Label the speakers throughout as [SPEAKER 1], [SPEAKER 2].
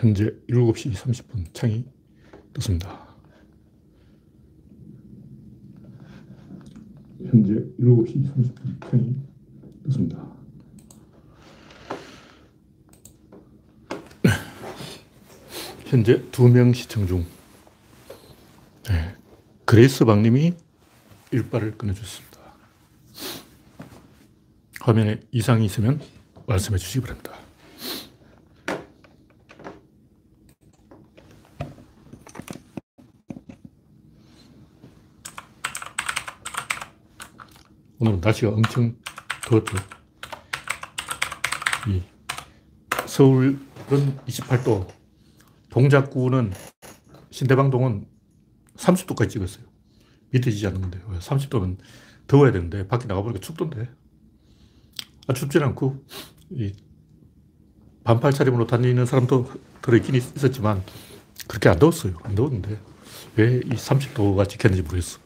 [SPEAKER 1] 현재 7시 30분 창이 떴습니다. 현재 7시 30분 창이 떴습니다. 현재 두명 시청 중. 네. 그레이스 박님이 일발을 끊어줬습니다. 화면에 이상이 있으면 말씀해 주시기 바랍니다. 오늘은 날씨가 엄청 더웠죠. 서울은 28도, 동작구는 신대방동은 30도까지 찍었어요. 믿어지지 않는데 30도면 더워야 되는데 밖에 나가보니까 춥던데. 아, 춥진 않고 이 반팔 차림으로 다니는 사람도 들어있긴 있었지만 그렇게 안 더웠어요. 안 더웠는데 왜 이 30도가 찍혔는지 모르겠어.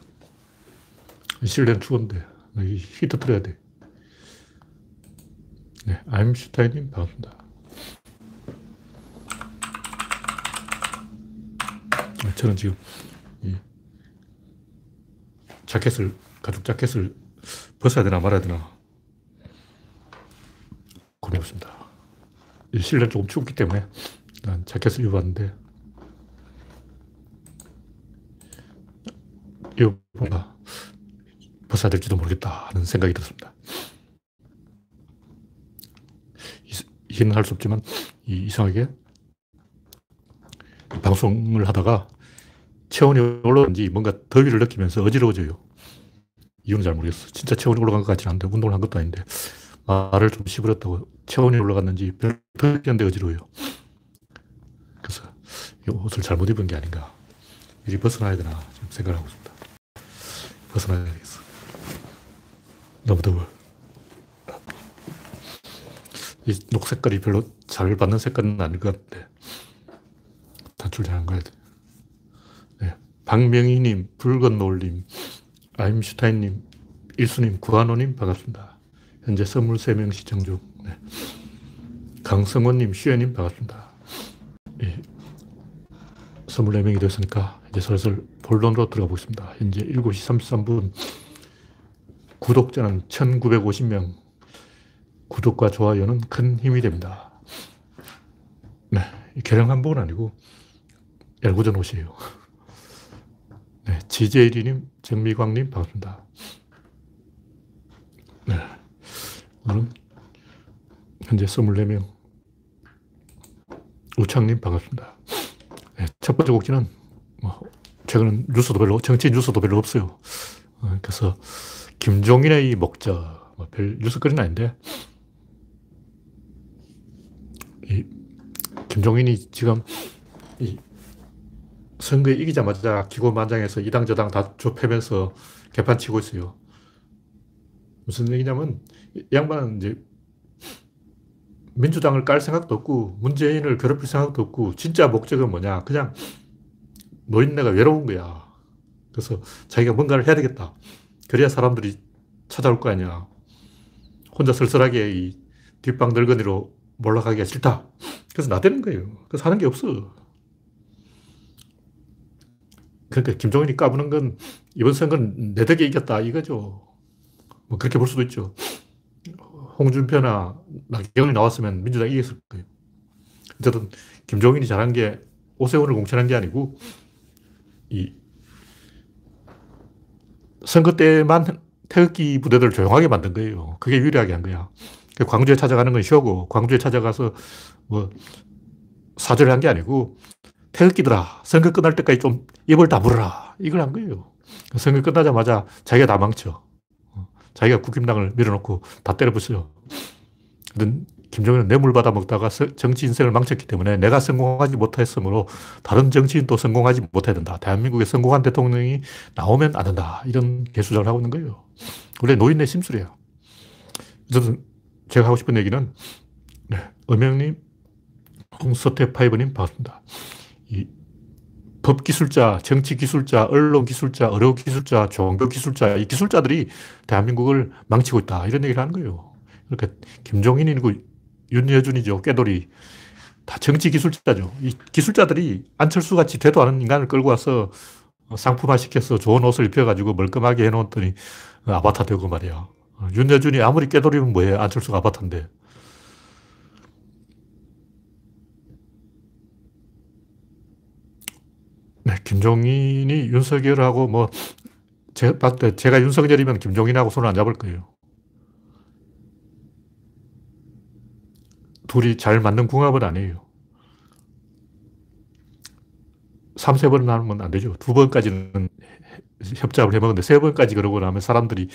[SPEAKER 1] 실내는 추운데 이 히터 틀어야 돼. 네, 아임슈타인님 반갑습니다. 네, 저는 지금 이 자켓을 가죽 자켓을 벗어야 되나 말아야 되나 고민하고 있습니다. 실내는 조금 춥기 때문에 난 자켓을 입어봤는데 이거 뭔가 벗어야 될지도 모르겠다 하는 생각이 들었습니다. 이해는 할 수 없지만 이상하게 방송을 하다가 체온이 올라오는지 뭔가 더위를 느끼면서 어지러워져요. 이유는 잘 모르겠어. 진짜 체온이 올라간 것 같지는 않은데 운동을 한 것도 아닌데 말을 좀 씹어렸다고 체온이 올라갔는지 별 더위한데 어지러워요. 그래서 이 옷을 잘못 입은 게 아닌가. 미리 벗어나야 되나 좀 생각을 하고 있습니다. 벗어나야 되겠어. 너무 더워. 이 녹색깔이 별로 잘 받는 색깔은 아닐 것 같은데. 단출 잘한 거야 돼. 네. 박명희님, 붉은 노을님, 아임슈타인님, 일수님, 구한호님 반갑습니다. 현재 23명 시청 중. 네. 강성원님, 슈에님 반갑습니다. 예. 24명이 됐으니까 이제 슬슬 본론으로 들어가 보겠습니다. 현재 7시 33분. 구독자는 1950명. 구독과 좋아요는 큰 힘이 됩니다. 네. 계량 한복은 아니고 열구전 옷이에요. 네. 지제일이님, 정미광님 반갑습니다. 네. 오늘은 현재 24명. 우창님 반갑습니다. 네. 첫 번째 곡지는 뭐 최근은 뉴스도 별로, 정치 뉴스도 별로 없어요. 어, 그래서 김종인의 목적, 뭐 별 뉴스거리는 아닌데 이 김종인이 지금 이 선거에 이기자마자 기고만장해서 이당 저당 다 좁혀면서 개판 치고 있어요. 무슨 얘기냐면 이 양반은 이제 민주당을 깔 생각도 없고 문재인을 괴롭힐 생각도 없고 진짜 목적은 뭐냐 그냥 노인네가 외로운 거야. 그래서 자기가 뭔가를 해야 되겠다. 그래야 사람들이 찾아올 거 아니야. 혼자 쓸쓸하게 이 뒷방 늙은이로 몰락하기가 싫다. 그래서 나대는 거예요. 그래서 하는 게 없어. 그러니까 김종인이 까부는 건 이번 선거는 내 덕에 이겼다 이거죠. 뭐 그렇게 볼 수도 있죠. 홍준표나 나경이 나왔으면 민주당이 이겼을 거예요. 어쨌든 김종인이 잘한 게 오세훈을 공천한 게 아니고 이 선거 때만 태극기 부대들을 조용하게 만든 거예요. 그게 유리하게 한 거야. 광주에 찾아가는 건 쇼고, 광주에 찾아가서 뭐 사죄를 한게 아니고, 태극기들아, 선거 끝날 때까지 좀 입을 다물어라. 이걸 한 거예요. 선거 끝나자마자 자기가 다 망쳐. 자기가 국힘당을 밀어놓고 다 때려부숴요. 김정은은 뇌물 받아 먹다가 정치 인생을 망쳤기 때문에 내가 성공하지 못했으므로 다른 정치인도 성공하지 못해야 된다. 대한민국에 성공한 대통령이 나오면 안 된다. 이런 개수작을 하고 있는 거예요. 원래 노인네 심술이에요. 저는 제가 하고 싶은 얘기는 네, 음영님, 홍서태 파이브님 반갑습니다. 이 법기술자, 정치기술자, 언론기술자, 의료기술자, 종교기술자, 이 기술자들이 대한민국을 망치고 있다. 이런 얘기를 하는 거예요. 그러니까 김종인이고 윤여준이죠. 깨돌이. 다 정치 기술자죠. 이 기술자들이 안철수 같이 되도 않은 인간을 끌고 와서 상품화 시켜서 좋은 옷을 입혀가지고 멀끔하게 해놓았더니 아바타 되고 말이야. 윤여준이 아무리 깨돌이면 뭐해. 안철수가 아바타인데. 네, 김종인이 윤석열하고 뭐, 제, 제가 윤석열이면 김종인하고 손을 안 잡을 거예요. 둘이 잘 맞는 궁합은 아니에요. 3, 세번 하면 안 되죠. 두 번까지는 협잡을 해먹는데 세 번까지 그러고 나면 사람들이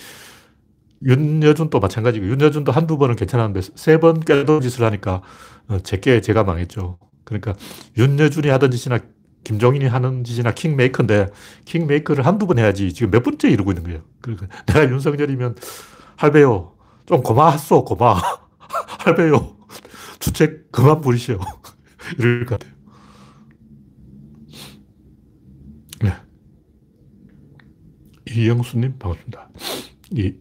[SPEAKER 1] 윤여준도 마찬가지고 윤여준도 한두 번은 괜찮았는데 세 번 깨도 짓을 하니까 어, 제게 제가 망했죠. 그러니까 윤여준이 하던 짓이나 김종인이 하는 짓이나 킹메이커인데 킹메이커를 한두 번 해야지 지금 몇 번째 이러고 있는 거예요. 그러니까 내가 윤석열이면 할배요. 좀 고마웠어, 고마. 할배요. 주책 그만 부리시오. 이럴 것 같아요. 네. 이영수님, 반갑습니다. 이,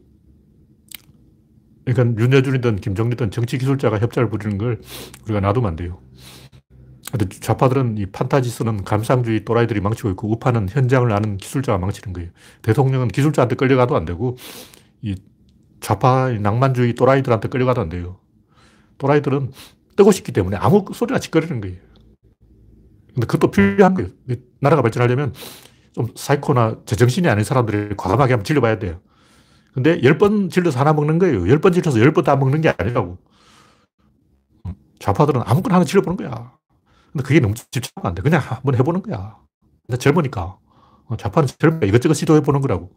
[SPEAKER 1] 그러니까 윤여준이든 김정리든 정치 기술자가 협작을 부리는 걸 우리가 놔두면 안 돼요. 근데 좌파들은 이 판타지 쓰는 감상주의 또라이들이 망치고 있고 우파는 현장을 아는 기술자가 망치는 거예요. 대통령은 기술자한테 끌려가도 안 되고 이 좌파 낭만주의 또라이들한테 끌려가도 안 돼요. 또라이들은 뜨고 싶기 때문에 아무 소리나 짓거리는 거예요. 근데 그것도 필요한 거예요. 나라가 발전하려면 좀 사이코나 제정신이 아닌 사람들이 과감하게 한번 질러봐야 돼요. 근데 열 번 질러서 하나 먹는 거예요. 열 번 질러서 열 번 다 먹는 게 아니라고. 좌파들은 아무거나 하나 질러보는 거야. 근데 그게 너무 집착하면 안 돼. 그냥 한번 해보는 거야. 근데 젊으니까. 어, 좌파는 젊으니까 이것저것 시도해보는 거라고.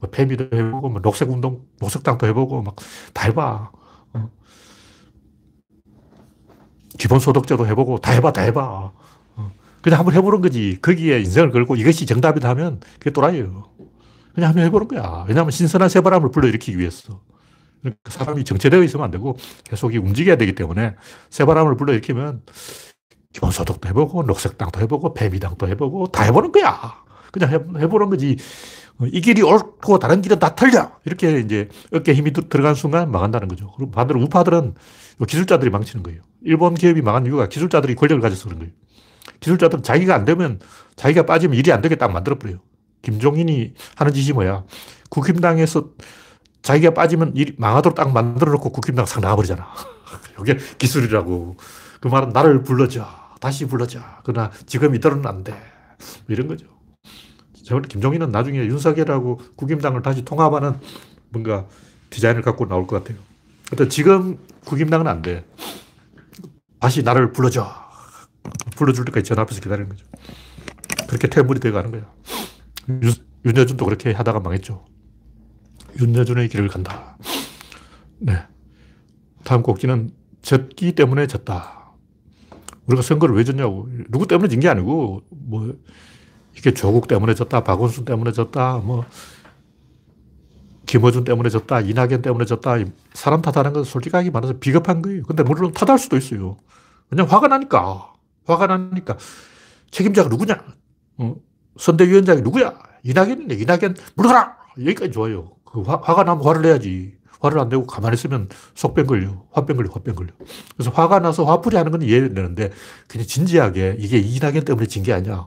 [SPEAKER 1] 뭐 페미도 해보고, 뭐 녹색 운동, 녹색당도 해보고, 막 다 해봐. 어. 기본소득제도 해보고, 다 해봐, 다 해봐. 어. 그냥 한번 해보는 거지. 거기에 인생을 걸고 이것이 정답이다 하면 그게 또라이예요. 그냥 한번 해보는 거야. 왜냐하면 신선한 새바람을 불러일으키기 위해서. 그러니까 사람이 정체되어 있으면 안 되고 계속 움직여야 되기 때문에 새바람을 불러일으키면 기본소득도 해보고, 녹색당도 해보고, 폐미당도 해보고, 다 해보는 거야. 그냥 해, 보는 거지. 어, 이 길이 옳고 다른 길은 다 틀려. 이렇게 이제 어깨 힘이 들어간 순간 망한다는 거죠. 그리고 반대로 우파들은 기술자들이 망치는 거예요. 일본 기업이 망한 이유가 기술자들이 권력을 가져서 그런 거예요. 기술자들은 자기가 안 되면 자기가 빠지면 일이 안 되게 딱 만들어버려요. 김종인이 하는 짓이 뭐야. 국힘당에서 자기가 빠지면 일이 망하도록 딱 만들어 놓고 국힘당 상 나가버리잖아. 이게 기술이라고. 그 말은 나를 불러줘. 다시 불러자. 그러나 지금 이대로는 안 돼. 뭐 이런 거죠. 김종인은 나중에 윤석열하고 국임당을 다시 통합하는 뭔가 디자인을 갖고 나올 것 같아요. 지금 국임당은 안 돼. 다시 나를 불러줘. 불러줄 때까지 전 앞에서 기다리는 거죠. 그렇게 퇴물이 되어가는 거야. 윤, 윤여준도 그렇게 하다가 망했죠. 윤여준의 길을 간다. 네. 다음 곡지는 졌기 때문에 졌다. 우리가 선거를 왜 졌냐고. 누구 때문에 진 게 아니고, 뭐, 이게 조국 때문에 졌다, 박원순 때문에 졌다, 뭐, 김어준 때문에 졌다, 이낙연 때문에 졌다. 사람 탓하는 건 솔직하게 말해서 비겁한 거예요. 근데 물론 탓할 수도 있어요. 그냥 화가 나니까. 화가 나니까. 책임자가 누구냐? 어? 선대위원장이 누구야? 이낙연이네. 이낙연 물러가라! 여기까지 좋아요. 그 화, 화가 나면 화를 내야지. 화를 안 내고 가만히 있으면 속병 걸려. 화병 걸려, 화병 걸려. 그래서 화가 나서 화풀이 하는 건 이해되는데, 그냥 진지하게 이게 이낙연 때문에 진 게 아니야.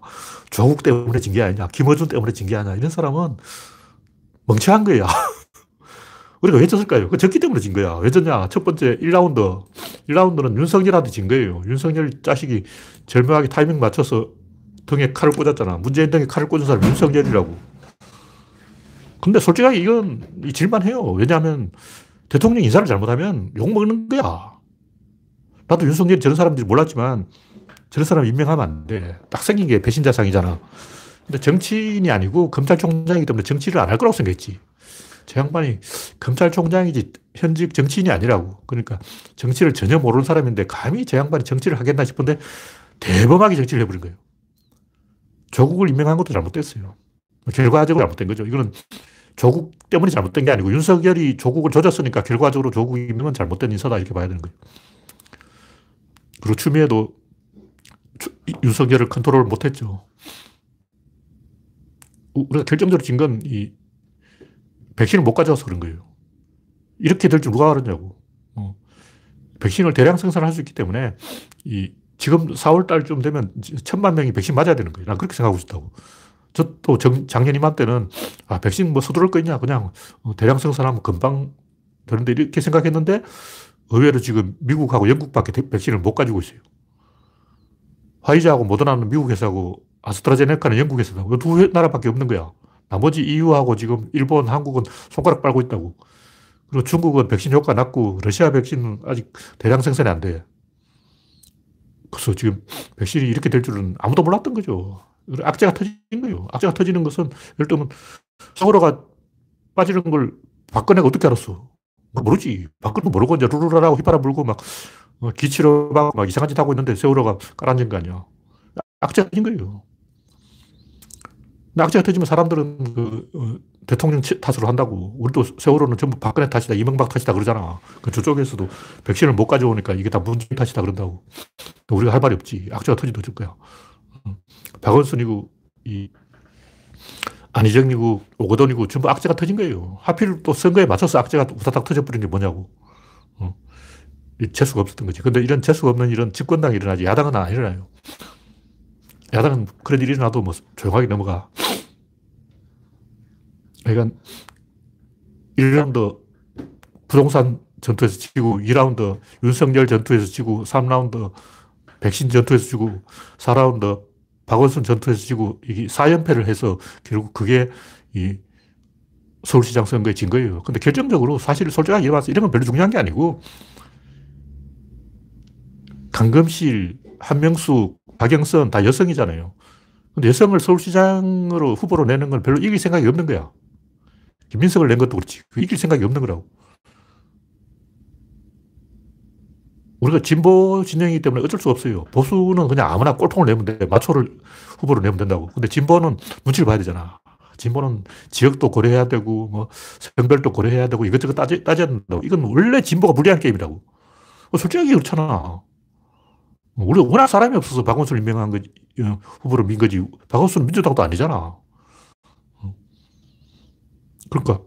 [SPEAKER 1] 조국 때문에 진 게 아니야. 김어준 때문에 진 게 아니야. 이런 사람은 멍청한 거야. 우리가 왜 졌을까요? 그 졌기 때문에 진 거야. 왜 졌냐? 첫 번째 1라운드. 1라운드는 윤석열한테 진 거예요. 윤석열 자식이 절묘하게 타이밍 맞춰서 등에 칼을 꽂았잖아. 문재인 등에 칼을 꽂은 사람이 윤석열이라고. 근데 솔직하게 이건 질만해요. 왜냐하면 대통령 인사를 잘못하면 욕먹는 거야. 나도 윤석열이 저런 사람들이 몰랐지만 저런 사람 임명하면 안 돼. 딱 생긴 게 배신자상이잖아. 근데 정치인이 아니고 검찰총장이기 때문에 정치를 안 할 거라고 생각했지. 저 양반이 검찰총장이지 현직 정치인이 아니라고. 그러니까 정치를 전혀 모르는 사람인데 감히 저 양반이 정치를 하겠나 싶은데 대범하게 정치를 해버린 거예요. 조국을 임명한 것도 잘못됐어요. 결과적으로 잘못된 거죠. 이거는 조국 때문에 잘못된 게 아니고 윤석열이 조국을 조졌으니까 결과적으로 조국 임명은 잘못된 인사다 이렇게 봐야 되는 거예요. 그리고 추미애도 윤석열을 컨트롤 못했죠. 우리가 결정적으로 진 건 이 백신을 못 가져와서 그런 거예요. 이렇게 될 줄 누가 알았냐고. 어. 백신을 대량 생산할 수 있기 때문에 이 지금 4월 달쯤 되면 천만 명이 백신 맞아야 되는 거예요. 난 그렇게 생각하고 있다고. 저도 작년 이맘때는 아, 백신 뭐 서두를 거 있냐. 그냥 어, 대량 생산하면 금방 되는데 이렇게 생각했는데 의외로 지금 미국하고 영국밖에 백신을 못 가지고 있어요. 화이자하고 모더나는 미국 회사고 아스트라제네카는 영국 회사고 두 나라밖에 없는 거야. 나머지 EU하고 지금 일본, 한국은 손가락 빨고 있다고. 그리고 중국은 백신 효과 낮고 러시아 백신은 아직 대량 생산이 안 돼. 그래서 지금 백신이 이렇게 될 줄은 아무도 몰랐던 거죠. 악재가 터진 거예요. 악재가 터지는 것은 예를 들면 세월호가 빠지는 걸 박근혜가 어떻게 알았어? 모르지. 박근혜 모르고 이제 루루라라고 휘파람 불고 막 어, 기치로 막, 막 이상한 짓 하고 있는데 세월호가 깔아앉은 거 아니야. 악재가 터진 거예요. 악재가 터지면 사람들은 그, 어, 대통령 탓으로 한다고. 우리도 세월호는 전부 박근혜 탓이다, 이명박 탓이다 그러잖아. 그 저쪽에서도 백신을 못 가져오니까 이게 다 문재인 탓이다 그런다고. 우리가 할 말이 없지. 악재가 터지도 줄 거야. 박원순이고, 이, 안희정이고, 오거돈이고 전부 악재가 터진 거예요. 하필 또 선거에 맞춰서 악재가 우다닥 터져버린 게 뭐냐고. 어. 재수가 없었던 거지. 근데 이런 재수가 없는 일은 집권당이 일어나지 야당은 안 일어나요. 야당은 그런 일이 일어나도 뭐 조용하게 넘어가. 그러니까 1라운드 부동산 전투에서 지고, 2라운드 윤석열 전투에서 지고, 3라운드 백신 전투에서 지고, 4라운드 박원순 전투에서 지고, 이게 4연패를 해서 결국 그게 이 서울시장 선거에 진 거예요. 근데 결정적으로 사실 솔직하게 얘기해서 이런 건 별로 중요한 게 아니고, 강금실, 한명숙, 박영선 다 여성이잖아요. 근데 여성을 서울시장으로 후보로 내는 건 별로 이길 생각이 없는 거야. 김민석을 낸 것도 그렇지. 그 이길 생각이 없는 거라고. 우리가 진보 진영이기 때문에 어쩔 수 없어요. 보수는 그냥 아무나 꼴통을 내면 돼. 마초를 후보로 내면 된다고. 근데 진보는 눈치를 봐야 되잖아. 진보는 지역도 고려해야 되고, 뭐, 성별도 고려해야 되고, 이것저것 따져, 따져야 된다고. 이건 원래 진보가 불리한 게임이라고. 솔직하게 그렇잖아. 우리 워낙 사람이 없어서 박원순을 임명한 거지, 어, 후보로 민 거지. 박원순은 민주당도 아니잖아. 그러니까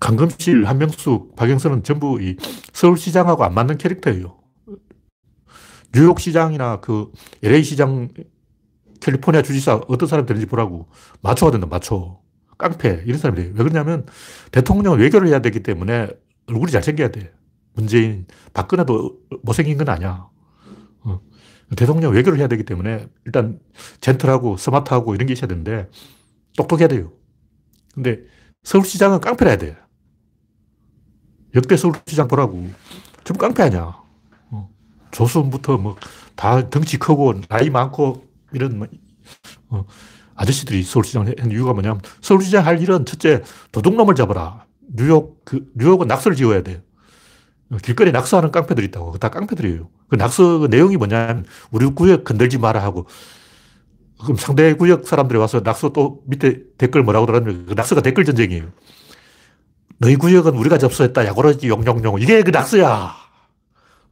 [SPEAKER 1] 강금실, 한명숙, 박영선은 전부 이 서울시장하고 안 맞는 캐릭터예요. 뉴욕시장이나 그 LA시장, 캘리포니아 주지사 어떤 사람 되는지 보라고. 마초가 된다, 마초. 깡패, 이런 사람들이에요. 왜 그러냐면 대통령은 외교를 해야 되기 때문에 얼굴이 잘생겨야 돼. 문재인, 박근혜도 못생긴 건 아니야. 어. 대통령 외교를 해야 되기 때문에 일단 젠틀하고 스마트하고 이런 게 있어야 되는데 똑똑해야 돼요. 근데 서울시장은 깡패라 해야 돼. 역대 서울시장 보라고. 좀 깡패 아니야. 어. 조선부터 뭐 다 덩치 크고 나이 많고 이런 뭐 어. 아저씨들이 서울시장을 한 이유가 뭐냐면 서울시장 할 일은 첫째 도둑놈을 잡아라. 뉴욕, 그, 뉴욕은 낙서를 지어야 돼. 어, 길거리에 낙서하는 깡패들이 있다고. 다 깡패들이에요. 그 낙서 그 내용이 뭐냐면 우리 구역 건들지 마라 하고 그럼 상대 구역 사람들이 와서 낙서 또 밑에 댓글 뭐라고 달았냐면 그 낙서가 댓글 전쟁이에요. 너희 구역은 우리가 접수했다. 야고라지 용용용. 이게 그 낙서야.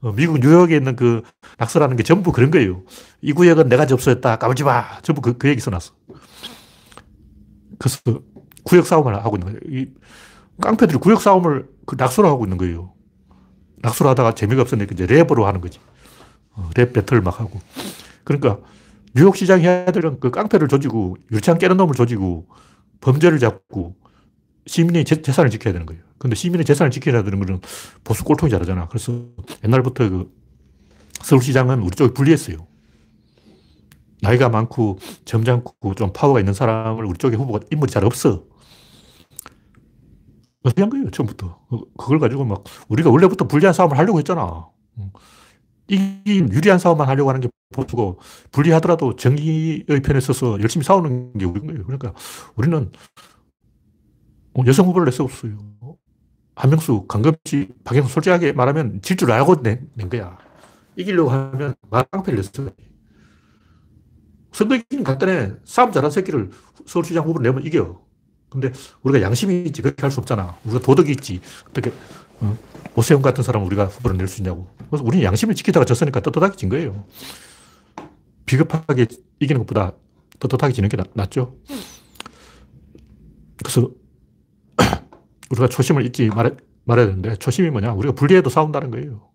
[SPEAKER 1] 어, 미국 뉴욕에 있는 그 낙서라는 게 전부 그런 거예요. 이 구역은 내가 접수했다. 까불지 마. 전부 그, 그 얘기 써놨어. 그래서 구역 싸움을 하고 있는 거예요. 이 깡패들이 구역 싸움을 그 낙서로 하고 있는 거예요. 낙서로 하다가 재미가 없으니까 이제 랩으로 하는 거지. 어, 랩 배틀 막 하고. 그러니까 뉴욕 시장 해야 되는 그 깡패를 조지고 유치한 깨는 놈을 조지고 범죄를 잡고 시민의 재, 산을 지켜야 되는 거예요. 근데 시민의 재산을 지켜야 되는 거는 보수 꼴통이 잘하잖아. 그래서 옛날부터 그 서울시장은 우리 쪽에 불리했어요. 나이가 많고 점잖고 좀 파워가 있는 사람을 우리 쪽에 후보가 인물이 잘 없어. 어떻게 한 거예요, 처음부터. 그걸 가지고 막 우리가 원래부터 불리한 싸움을 하려고 했잖아. 이긴 유리한 싸움만 하려고 하는 게 보수고 불리하더라도 정의의 편에 서서 열심히 싸우는 게 우리인 거예요. 그러니까 우리는 어, 여성 후보를 냈었어요. 한명수, 강금씨, 박영수 솔직하게 말하면 질 줄 알고 낸, 낸 거야. 이기려고 하면 말깡패를 냈어. 선거 이기는 간단해. 싸움 잘한 새끼를 서울시장 후보로 내면 이겨. 근데 우리가 양심이 있지. 그렇게 할 수 없잖아. 우리가 도덕이 있지. 어떻게, 어? 오세훈 같은 사람을 우리가 후보로 낼수 있냐고. 그래서 우리는 양심을 지키다가 졌으니까 떳떳하게 진 거예요. 비겁하게 이기는 것보다 떳떳하게 지는 게 낫, 죠 그래서 우리가 초심을 잊지 말아, 말아야 되는데 초심이 뭐냐? 우리가 불리해도 싸운다는 거예요.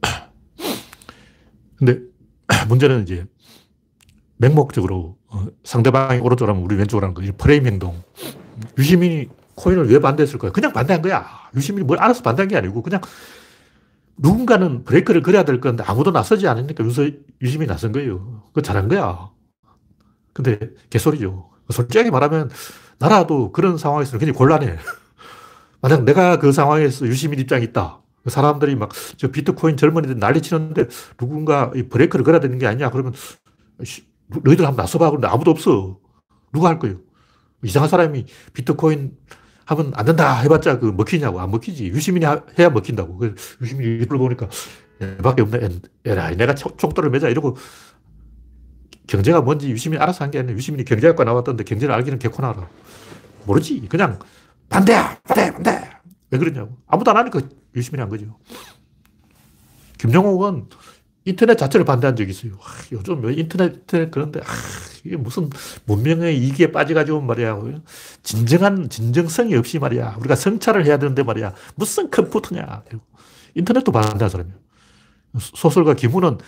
[SPEAKER 1] 근데 문제는 이제 맹목적으로 어, 상대방이 오른쪽으로 하면 우리 왼쪽으로 하는 거, 프레임 행동. 유시민이 코인을 왜 반대했을까요? 그냥 반대한 거야. 유시민이 뭘 알아서 반대한 게 아니고 그냥 누군가는 브레이크를 걸어야 될 건데 아무도 나서지 않으니까 유시민이 나선 거예요. 그거 잘한 거야. 근데 개소리죠. 솔직하게 말하면 나라도 그런 상황에서는 굉장히 곤란해. 만약 내가 그 상황에서 유시민 입장이 있다. 사람들이 막 저 비트코인 젊은이들 난리 치는데 누군가 브레이크를 걸어야 되는 게 아니냐. 그러면 너희들 한번 나서봐. 그런데 아무도 없어. 누가 할 거예요? 이상한 사람이 비트코인 하면 안 된다 해봤자 그 먹히냐고. 안 먹히지. 유시민이 해야 먹힌다고. 유시민이 이걸 보니까 얘밖에 없네. 에라, 내가 촉도를 매자 이러고 경제가 뭔지 유시민이 알아서 한 게 아니라 유시민이 경제학과 나왔던데 경제를 알기는 개코나라. 모르지. 그냥 반대야! 반대! 반대! 왜 그러냐고. 아무도 안 하니까 유시민이 한 거죠. 김정옥은 인터넷 자체를 반대한 적이 있어요. 아, 요즘 인터넷, 그런데, 아, 이게 무슨 문명의 이기에 빠져가지고 말이야. 진정한, 진정성이 없이 말이야. 우리가 성찰을 해야 되는데 말이야. 무슨 컴퓨터냐. 인터넷도 반대한 사람이야. 소설가 김훈은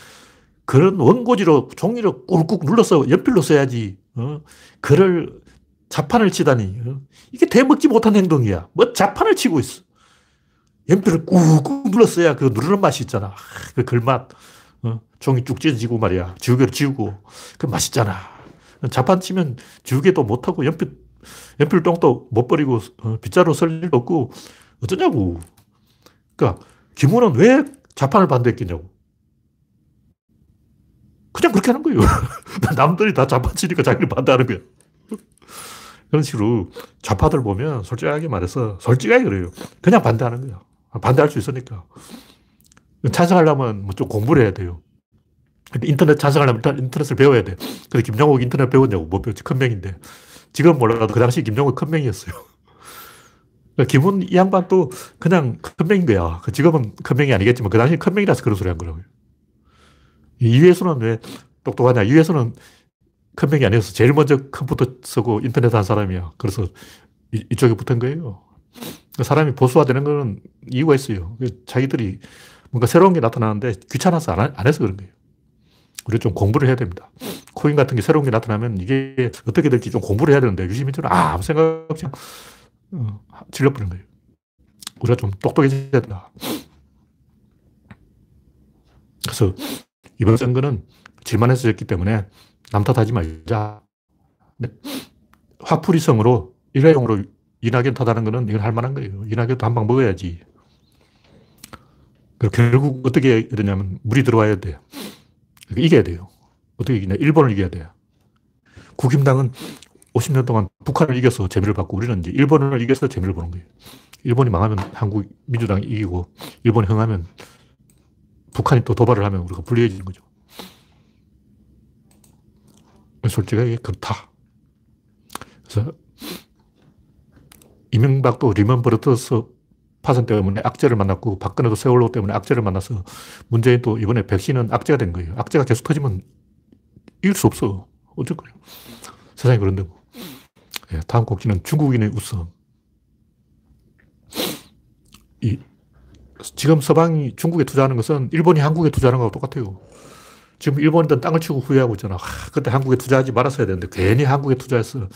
[SPEAKER 1] 그런 원고지로 종이로 꾹꾹 눌러서 연필로 써야지. 어? 글을 자판을 치다니. 어? 이게 대먹지 못한 행동이야. 뭐 자판을 치고 있어. 연필을 꾹꾹 눌렀어야 그 누르는 맛이 있잖아. 그 글맛. 어? 종이 쭉 찢어지고 말이야. 지우개로 지우고. 그 맛있잖아. 자판 치면 지우개도 못하고 연필, 연필 똥도 못 버리고 어, 빗자루 쓸 일도 없고 어쩌냐고. 그러니까 김훈은 왜 자판을 반대했겠냐고. 그냥 그렇게 하는 거예요. 남들이 다 좌파 치니까 자기를 반대하는 거야. 그런 식으로 좌파들 보면 솔직하게 말해서 솔직하게 그래요. 그냥 반대하는 거야. 반대할 수 있으니까. 찬성하려면 뭐 좀 공부를 해야 돼요. 인터넷 찬성하려면 일단 인터넷을 배워야 돼. 근데 김정옥 인터넷 배웠냐고. 못 배웠지. 큰 명인데. 지금 몰라도 그 당시 김정옥 큰 명이었어요. 그러니까 김훈 이 양반 또 그냥 큰 명인 거야. 그 지금은 큰 명이 아니겠지만 그 당시 큰 명이라서 그런 소리 한 거라고요. 이회수는 왜 똑똑하냐? 이회수는 큰 명이 아니어서 제일 먼저 컴퓨터 쓰고 인터넷 한 사람이야. 그래서 이, 쪽에 붙은 거예요. 그 사람이 보수화되는 거는 이유가 있어요. 그 자기들이 뭔가 새로운 게 나타나는데 귀찮아서 안, 안 해서 그런 거예요. 우리가 좀 공부를 해야 됩니다. 코인 같은 게 새로운 게 나타나면 이게 어떻게 될지 좀 공부를 해야 되는데 유시민들은 아, 아무 생각 없이 어, 질러버린 거예요. 우리가 좀 똑똑해져야 된다. 그래서 이번 선거는 질만해서 졌기 때문에 남 탓하지 말자. 화풀이성으로 일회용으로 이낙연 탓하는 거는 이건 할 만한 거예요. 이낙연도 한 방 먹어야지. 결국 어떻게 해야 되냐면 물이 들어와야 돼요. 이겨야 돼요. 어떻게 이기냐. 일본을 이겨야 돼요. 국힘당은 50년 동안 북한을 이겨서 재미를 받고 우리는 이제 일본을 이겨서 재미를 보는 거예요. 일본이 망하면 한국 민주당이 이기고 일본이 흥하면 북한이 또 도발을 하면 우리가 불리해지는 거죠. 솔직하게 그렇다. 그래서 이명박도 리먼 브러더스 파산 때문에 악재를 만났고 박근혜도 세월호 때문에 악재를 만나서 문재인도 이번에 백신은 악재가 된 거예요. 악재가 계속 터지면 이길 수 없어. 어쩔 거예요. 세상이 그런데 뭐. 예, 다음 곡지는 중국인의 우선. 이 지금 서방이 중국에 투자하는 것은 일본이 한국에 투자하는 거하고 똑같아요. 지금 일본이든 땅을 치고 후회하고 있잖아. 하, 그때 한국에 투자하지 말았어야 되는데 괜히 한국에 투자해서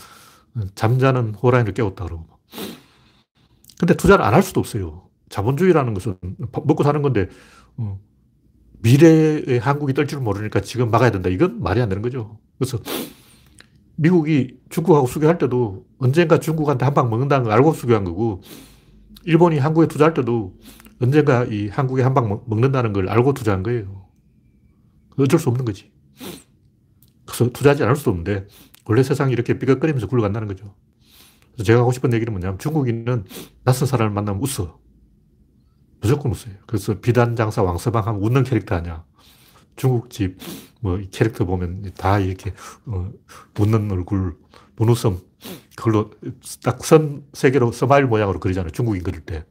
[SPEAKER 1] 잠자는 호랑이를 깨웠다 그러고. 근데 투자를 안 할 수도 없어요. 자본주의라는 것은 먹고 사는 건데 어, 미래에 한국이 떨줄 모르니까 지금 막아야 된다. 이건 말이 안 되는 거죠. 그래서 미국이 중국하고 수교할 때도 언젠가 중국한테 한 방 먹는다는 걸 알고 수교한 거고 일본이 한국에 투자할 때도 언젠가 이 한국에 한 방 먹는다는 걸 알고 투자한 거예요. 어쩔 수 없는 거지. 그래서 투자하지 않을 수 없는데 원래 세상이 이렇게 삐걱거리면서 굴러간다는 거죠. 제가 하고 싶은 얘기는 뭐냐면 중국인은 낯선 사람을 만나면 웃어. 무조건 웃어요. 그래서 비단 장사 왕서방 하면 웃는 캐릭터 아니야. 중국집 뭐 캐릭터 보면 다 이렇게 어, 웃는 얼굴, 눈웃음 그걸로 딱 선 세 개로 스마일 모양으로 그리잖아요. 중국인 그릴 때.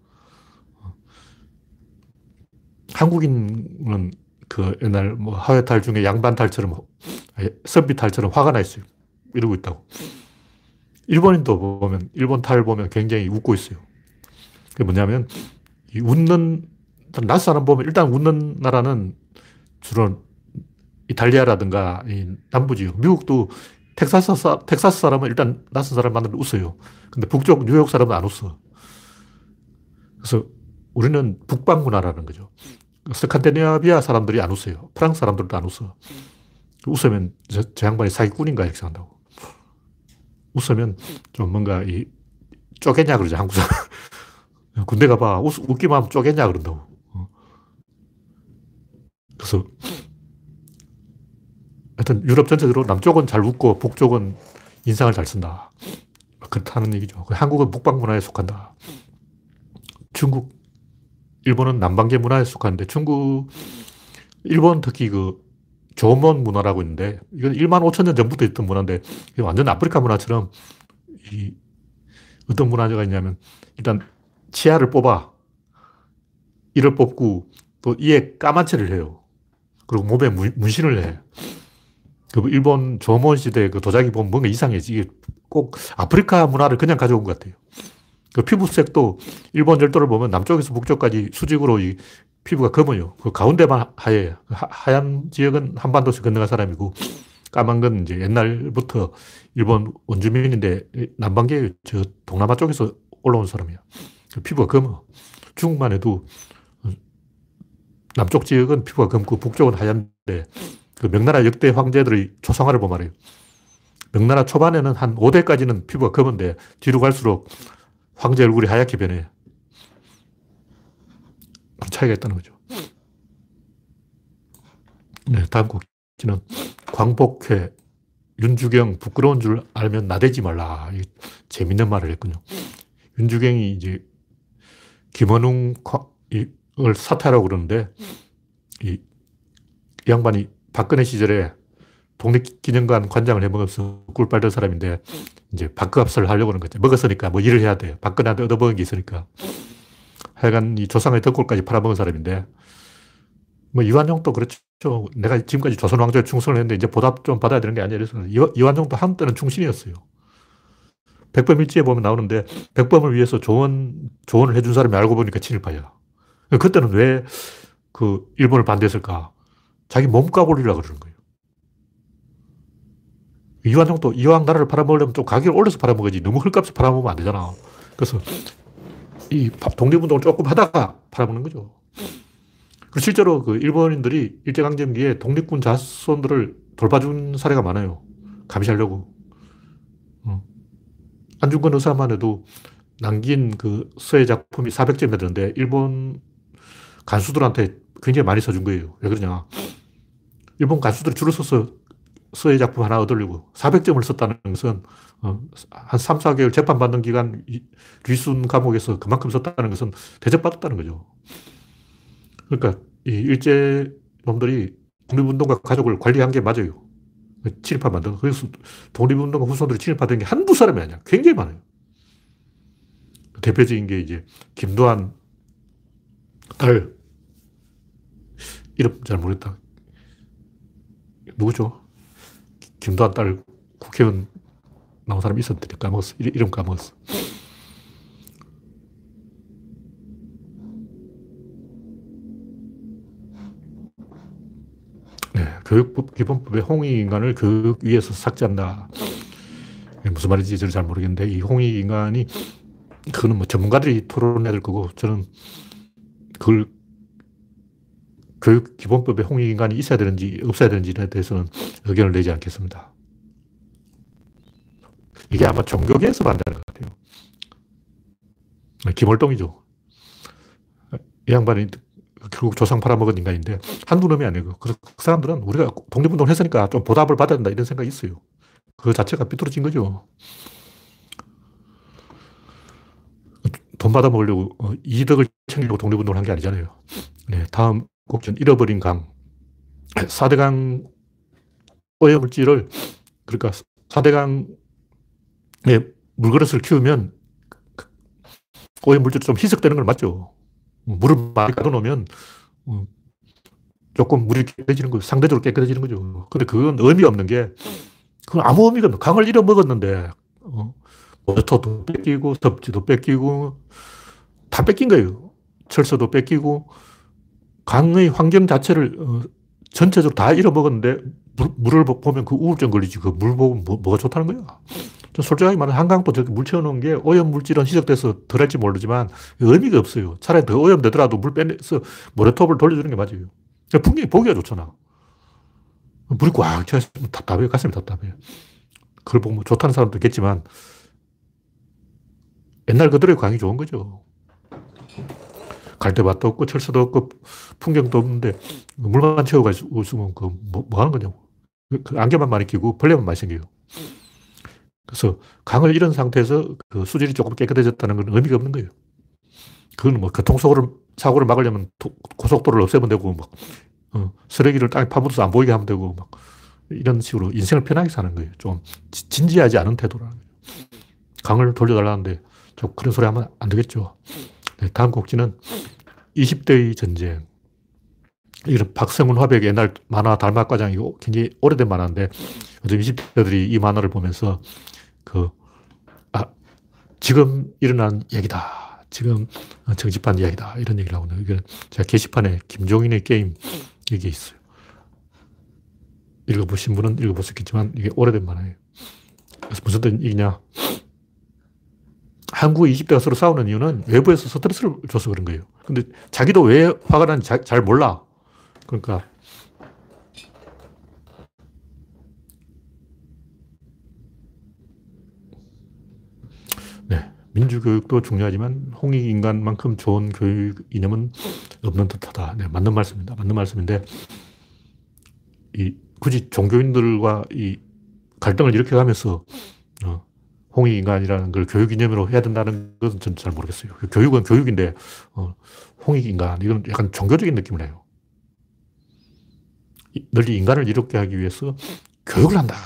[SPEAKER 1] 한국인은 그 옛날 뭐 하회탈 중에 양반탈처럼 선비탈처럼 화가 나 있어요. 이러고 있다고. 일본인도 보면 일본 탈 보면 굉장히 웃고 있어요. 그게 뭐냐면 이 웃는 낯 사람 보면 일단 웃는 나라는 주로 이탈리아라든가 이 남부 지역, 미국도 텍사스, 사, 텍사스 사람은 일단 낯선 사람 만나면 웃어요. 근데 북쪽 뉴욕 사람은 안 웃어. 그래서 우리는 북방 문화라는 거죠. 스칸디나비아 사람들이 안 웃어요. 프랑스 사람들도 안 웃어. 웃으면 저, 저 양반이 사기꾼인가 이렇게 생각한다고. 웃으면 좀 뭔가 이 쪼개냐 그러죠, 한국 사람. 군대 가봐. 웃, 웃기만 하면 쪼개냐 그런다고. 어. 그래서 하여튼 유럽 전체적으로 남쪽은 잘 웃고 북쪽은 인상을 잘 쓴다. 그렇다는 얘기죠. 한국은 북방 문화에 속한다. 중국, 일본은 남방계 문화에 속하는데 중국, 일본 특히 그 조몬 문화라고 있는데 이건 1만 5천 년 전부터 있던 문화인데 완전 아프리카 문화처럼 이 어떤 문화가 있냐면 일단 치아를 뽑아 이를 뽑고 또 이에 까만채를 해요. 그리고 몸에 문신을 해. 그 일본 조몬 시대 그 도자기 보면 뭔가 이상해. 이게 꼭 아프리카 문화를 그냥 가져온 것 같아요. 그 피부색도 일본 열도를 보면 남쪽에서 북쪽까지 수직으로 이 피부가 검어요. 그 가운데만 하얘요. 그 하, 얀 지역은 한반도에서 건너간 사람이고 까만 건 이제 옛날부터 일본 원주민인데 남방계 저 동남아 쪽에서 올라온 사람이야. 그 피부가 검어. 중국만 해도 남쪽 지역은 피부가 검고 북쪽은 하얀데 그 명나라 역대 황제들의 초상화를 보면 알아요. 명나라 초반에는 한 5대까지는 피부가 검은데 뒤로 갈수록 황제 얼굴이 하얗게 변해요. 그 차이가 있다는 거죠. 네, 다음 곡지는 광복회, 윤주경 부끄러운 줄 알면 나대지 말라. 재밌는 말을 했군요. 윤주경이 이제 김원웅을 사퇴하라고 그러는데 이, 이 양반이 박근혜 시절에 독립기념관 관장을 해먹어서 꿀 빨던 사람인데 이제 밥값을 하려고 하는 거죠. 먹었으니까 뭐 일을 해야 돼요. 박근혜한테 얻어먹은 게 있으니까. 하여간 이 조상의 덕골까지 팔아먹은 사람인데 뭐 이완용도 그렇죠. 내가 지금까지 조선 왕조에 충성을 했는데 이제 보답 좀 받아야 되는 게 아니야. 그래서 이완용도 한때는 충신이었어요. 백범일지에 보면 나오는데 백범을 위해서 조언, 조언을 해준 사람이 알고 보니까 친일파야. 그때는 왜 그 일본을 반대했을까? 자기 몸값 올리려고 그러는 거예요. 이완용도 이왕 나라를 팔아먹으려면 좀 가격을 올려서 팔아먹어야지 너무 헐값에 팔아먹으면 안 되잖아. 그래서 이 독립운동을 조금 하다가 팔아먹는 거죠. 그리고 실제로 그 일본인들이 일제강점기에 독립군 자손들을 돌봐준 사례가 많아요. 감시하려고. 어. 안중근 의사만 해도 남긴 그 서예 작품이 400점이 되는데 일본 간수들한테 굉장히 많이 써준 거예요. 왜 그러냐. 일본 가수들이 줄을 서서 서예 작품 하나 얻으려고 400점을 썼다는 것은 어, 한 3, 4개월 재판받는 기간 귀순 감옥에서 그만큼 썼다는 것은 대접받았다는 거죠. 그러니까 이 일제 놈들이 독립운동가 가족을 관리한 게 맞아요. 친일파 만든 그래서 독립운동가 후손들이 친일파 된 게 한두 사람이 아니야. 굉장히 많아요. 대표적인 게 이제 김도한 딸 이름 잘 모르겠다. 누구죠? 김도한 딸 국회의원 나온 사람이 있었는데 까먹었어. 이름 까먹었어. 네, 교육법 기본법에 홍익 인간을 교육 위에서 삭제한다. 무슨 말인지 저는 잘 모르겠는데 이 홍익 인간이 그거는 뭐 전문가들이 토론해야 될 거고 저는 그걸 교육 기본법에 홍익 인간이 있어야 되는지 없어야 되는지에 대해서는 의견을 내지 않겠습니다. 이게 아마 종교계에서 반대하는 것 같아요. 김월동이죠. 이 양반이 결국 조상 팔아먹은 인간인데 한두 놈이 아니고 그 사람들은 우리가 독립운동을 했으니까 좀 보답을 받아야 된다 이런 생각이 있어요. 그 자체가 삐뚤어진 거죠. 돈 받아 먹으려고 어, 이득을 챙기려고 독립운동을 한 게 아니잖아요. 네, 다음 곡전 잃어버린 강. 4대강 오염물질을, 그러니까 4대강에 물그릇을 키우면 오염물질이 좀 희석되는 건 맞죠. 물을 많이 가둬놓으면 어, 조금 물이 깨끗해지는 거죠. 상대적으로 깨끗해지는 거죠. 근데 그건 의미 없는 게, 그건 아무 의미가 없는 강을 잃어먹었는데, 어, 모터도 뺏기고, 섭지도 뺏기고, 다 뺏긴 거예요. 철서도 뺏기고, 강의 환경 자체를 어, 전체적으로 다 잃어먹었는데 물, 을 보면 그 우울증 걸리지. 그 물 보면 뭐, 뭐가 좋다는 거야. 솔직하게 말하면 한강도 저렇게 물 채워놓은 게 오염물질은 희석돼서 덜 할지 모르지만 의미가 없어요. 차라리 더 오염되더라도 물 빼내서 모래톱을 돌려주는 게 맞아요. 풍경이 보기가 좋잖아. 물이 꽉 차있으면 답답해요. 가슴이 답답해요. 그걸 보면 좋다는 사람도 있겠지만 옛날 그대로의 광이 좋은 거죠. 갈대밭도 없고 철새도 없고 풍경도 없는데 물만 채워가 있으면 그 뭐, 뭐 하는 거냐고. 그, 그 안개만 많이 끼고 벌레만 많이 생겨요. 그래서 강을 잃은 상태에서 그 수질이 조금 깨끗해졌다는 건 의미가 없는 거예요. 그건 뭐 교통사고를, 사고를 막으려면 고속도로를 없애면 되고, 막, 어, 쓰레기를 땅에 파묻어서 안 보이게 하면 되고, 막, 이런 식으로 인생을 편하게 사는 거예요. 좀 진지하지 않은 태도라는 거예요. 강을 돌려달라는데, 좀 그런 소리 하면 안 되겠죠. 네, 다음 곡지는 20대의 전쟁. 이런 박성훈 화백의 옛날 만화 달막과장이고 굉장히 오래된 만화인데 요즘 20대들이 이 만화를 보면서 그, 아, 지금 일어난 얘기다. 지금 정치판 이야기다. 이런 얘기를 하거든요. 이건 제가 게시판에 김종인의 게임 이게 있어요. 읽어보신 분은 읽어보셨겠지만 이게 오래된 만화예요. 그래서 무슨 얘기냐. 한국의 20대 가 서로 싸우는 이유는 외부에서 스트레스를 줘서 그런 거예요. 근데 자기도 왜 화가 나는지 잘 몰라. 그러니까 네. 민주교육도 중요하지만 홍익인간만큼 좋은 교육 이념은 없는 듯하다. 네, 맞는 말씀입니다. 맞는 말씀인데 이 굳이 종교인들과 이 갈등을 이렇게 가면서 어, 홍익인간이라는 걸 교육 이념으로 해야 된다는 것은 저는 잘 모르겠어요. 교육은 교육인데 어, 홍익인간 이건 약간 종교적인 느낌을 해요. 널리 인간을 이롭게 하기 위해서 교육을 한다.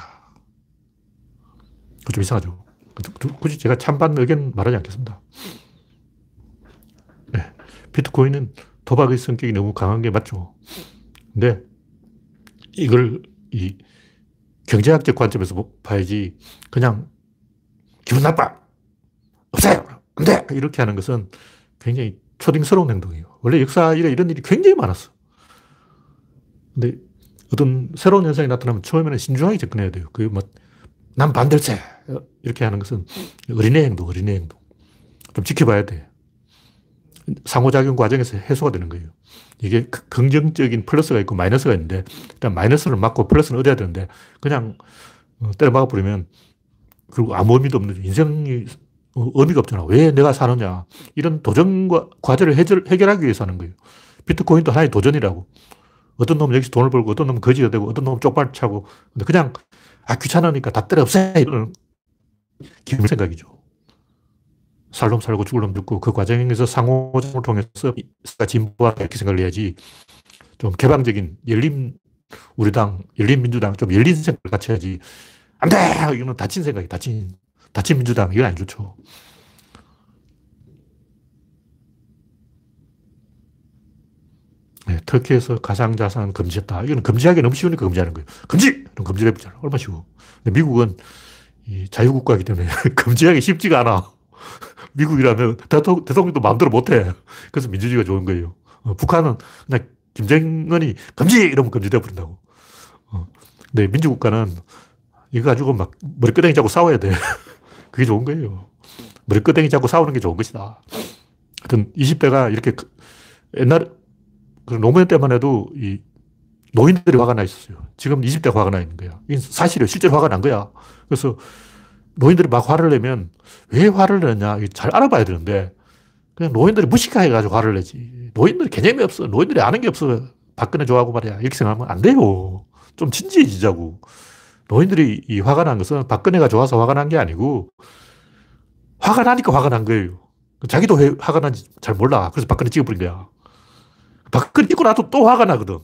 [SPEAKER 1] 그좀 이상하죠. 굳이 제가 찬반 의견 말하지 않겠습니다. 네. 비트코인은 도박의 성격이 너무 강한 게 맞죠. 근데 이걸 이 경제학적 관점에서 봐야지 그냥 기분 나빠! 없어요! 안 돼! 이렇게 하는 것은 굉장히 초딩스러운 행동이에요. 원래 역사에 이런 일이 굉장히 많았어. 근데 어떤 새로운 현상이 나타나면 처음에는 신중하게 접근해야 돼요. 그 뭐, 난 반댈세. 이렇게 하는 것은 어린애 행동, 어린애 행동. 좀 지켜봐야 돼. 상호작용 과정에서 해소가 되는 거예요. 이게 그 긍정적인 플러스가 있고 마이너스가 있는데, 일단 마이너스를 막고 플러스는 얻어야 되는데, 그냥 어, 때려 막아버리면, 그리고 아무 의미도 없는, 인생이 어, 의미가 없잖아. 왜 내가 사느냐. 이런 도전과 과제를 해결, 해결하기 위해서 하는 거예요. 비트코인도 하나의 도전이라고. 어떤 놈은 여기서 돈을 벌고, 어떤 놈은 거지가 되고, 어떤 놈은 쪽발 차고. 근데 그냥, 아, 귀찮으니까 다 때려 없애! 이런 기분 생각이죠. 살 놈 살고 죽을 놈 죽고, 그 과정에서 상호작용을 통해서 진보하다 이렇게 생각을 해야지. 좀 개방적인, 열린 우리 당, 열린 민주당, 좀 열린 생각을 같이 해야지. 안 돼! 이거는 다친 생각이, 다친, 다친 민주당. 이건 안 좋죠. 네, 터키에서 가상자산 금지했다. 이건 금지하기 너무 쉬우니까 금지하는 거예요. 금지! 그럼 금지를 해보잖아. 얼마나 쉬워. 근데 미국은 이 자유국가이기 때문에 금지하기 쉽지가 않아. 미국이라면 대통령, 대통령도 마음대로 못해. 그래서 민주주의가 좋은 거예요. 어, 북한은 그냥 김정은이 금지! 이러면 금지돼 버린다고. 어, 근데 민주국가는 이거 가지고 막 머리끄댕이 잡고 싸워야 돼. 그게 좋은 거예요. 머리끄댕이 잡고 싸우는 게 좋은 것이다. 하여튼 20대가 이렇게 그 옛날 그 노무현 때만 해도 이 노인들이 화가 나 있었어요. 지금 20대 화가 나 있는 거야. 사실이에요. 실제로 화가 난 거야. 그래서 노인들이 막 화를 내면 왜 화를 내냐. 잘 알아봐야 되는데 그냥 노인들이 무식해가지고 화를 내지. 노인들 개념이 없어. 노인들이 아는 게 없어. 박근혜 좋아하고 말이야. 이렇게 생각하면 안 돼요. 좀 진지해지자고. 노인들이 이 화가 난 것은 박근혜가 좋아서 화가 난 게 아니고 화가 나니까 화가 난 거예요. 자기도 왜 화가 난지 잘 몰라. 그래서 박근혜 찍어버린 거야. 박근혜 찍고 나도 또 화가 나거든.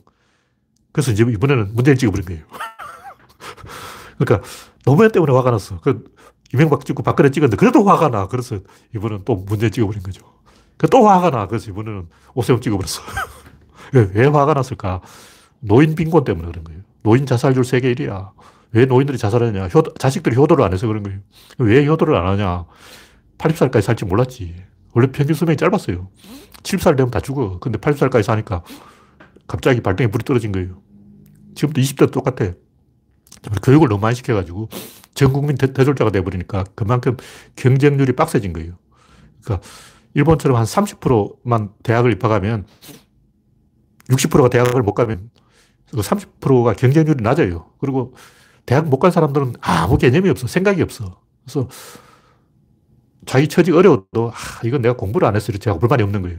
[SPEAKER 1] 그래서 이제 이번에는 문재인 찍어버린 거예요. 그러니까 노무현 때문에 화가 났어. 그 이명박 찍고 박근혜 찍었는데 그래도 화가 나. 그래서 이번엔 또 문재인 찍어버린 거죠. 그또 화가 나. 그래서 이번에는 오세훈 찍어버렸어. 왜, 왜 화가 났을까? 노인 빈곤 때문에 그런 거예요. 노인 자살률 세계 1위야. 왜 노인들이 자살하냐? 효, 자식들이 효도를 안 해서 그런 거예요. 왜 효도를 안 하냐? 80살까지 살지 몰랐지. 원래 평균 수명이 짧았어요. 70살 되면 다 죽어. 근데 80살까지 사니까 갑자기 발등에 불이 떨어진 거예요. 지금도 20대도 똑같아. 교육을 너무 많이 시켜가지고 전 국민 대, 대졸자가 돼버리니까 그만큼 경쟁률이 빡세진 거예요. 그러니까 일본처럼 한 30%만 대학을 입학하면 60%가 대학을 못 가면 30%가 그 경쟁률이 낮아요. 그리고 대학 못간 사람들은 아무 개념이 없어. 생각이 없어. 그래서 자기 처지 어려워도 아, 이건 내가 공부를 안 해서 하고 불만이 없는 거예요.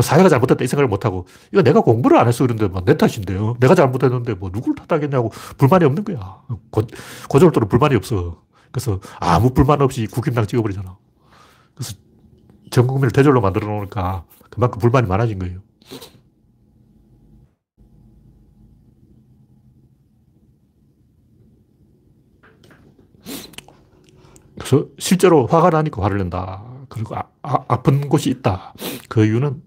[SPEAKER 1] 사회가 잘못했다 이 생각을 못하고 이거 내가 공부를 안 해서 그런데 뭐 내 탓인데요. 내가 잘못했는데 뭐 누굴 탓하겠냐고 불만이 없는 거야. 고, 고졸도로 불만이 없어. 그래서 아무 불만 없이 국힘당 찍어버리잖아. 그래서 전 국민을 대졸로 만들어 놓으니까 그만큼 불만이 많아진 거예요. 그래서 실제로 화가 나니까 화를 낸다. 그리고 아, 아, 픈 곳이 있다. 그 이유는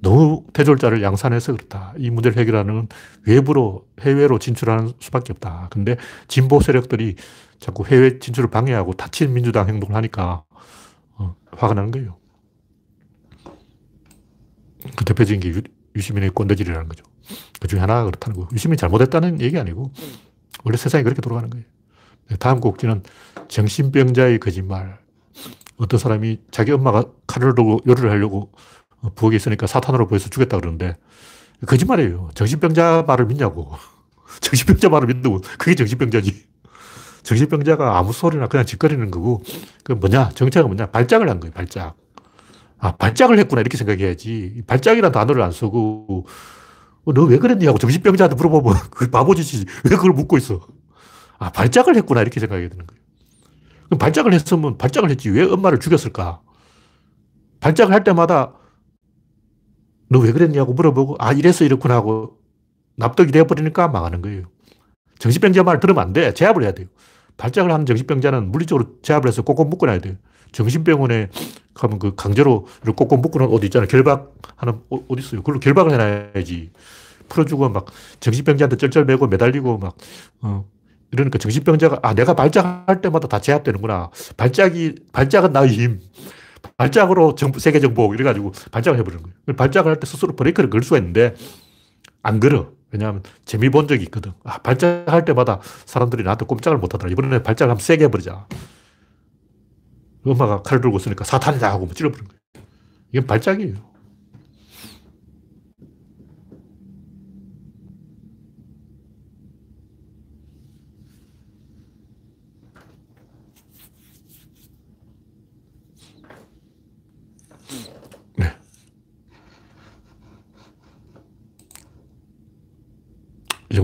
[SPEAKER 1] 너무 대졸자를 양산해서 그렇다. 이 문제를 해결하는 외부로, 해외로 진출하는 수밖에 없다. 근데 진보 세력들이 자꾸 해외 진출을 방해하고 다친 민주당 행동을 하니까 어, 화가 나는 거예요. 그 대표적인 게 유, 시민의 꼰대질이라는 거죠. 그 중에 하나가 그렇다는 거예요. 유시민이 잘못했다는 얘기 아니고 원래 세상이 그렇게 돌아가는 거예요. 네, 다음 곡지는 정신병자의 거짓말. 어떤 사람이 자기 엄마가 칼을 들고 요리를 하려고 부엌에 있으니까 사탄으로 보여서 죽였다 그러는데 거짓말이에요. 정신병자 말을 믿냐고. 정신병자 말을 믿는 그게 정신병자지. 정신병자가 아무 소리나 그냥 짓거리는 거고 그 뭐냐 정체가 뭐냐 발작을 한 거예요. 발작. 아 발작을 했구나 이렇게 생각해야지. 발작이라는 단어를 안 쓰고 어, 너왜 그랬냐고 정신병자한테 물어보면 그 바보짓이지. 왜 그걸 묻고 있어. 아 발작을 했구나 이렇게 생각해야 되는 거예요. 그럼 발작을 했으면 발작을 했지 왜 엄마를 죽였을까? 발작을 할 때마다 너 왜 그랬냐고 물어보고 아 이래서 이렇구나 하고 납득이 되어버리니까 망하는 거예요. 정신병자 말 들으면 안 돼. 제압을 해야 돼요. 발작을 하는 정신병자는 물리적으로 제압을 해서 꼭꼭 묶어놔야 돼요. 정신병원에 가면 그 강제로 꼭꼭 묶어놓은 옷 있잖아요. 결박하는 옷 있어요. 그걸로 결박을 해놔야지. 풀어주고 막 정신병자한테 쩔쩔매고 매달리고 막, 어, 이러니까 정신병자가, 아, 내가 발작할 때마다 다 제압되는구나. 발작이, 발작은 나의 힘. 발작으로 정부, 세계 정복. 이래가지고 발작을 해버리는 거예요. 발작을 할 때 스스로 브레이크를 걸 수가 있는데, 안 걸어. 왜냐하면 재미 본 적이 있거든. 아, 발작할 때마다 사람들이 나한테 꼼짝을 못 하더라. 이번에 발작을 한번 세게 해버리자. 엄마가 칼을 들고 있으니까 사탄이다 하고 뭐 찔러버린 거예요. 이건 발작이에요.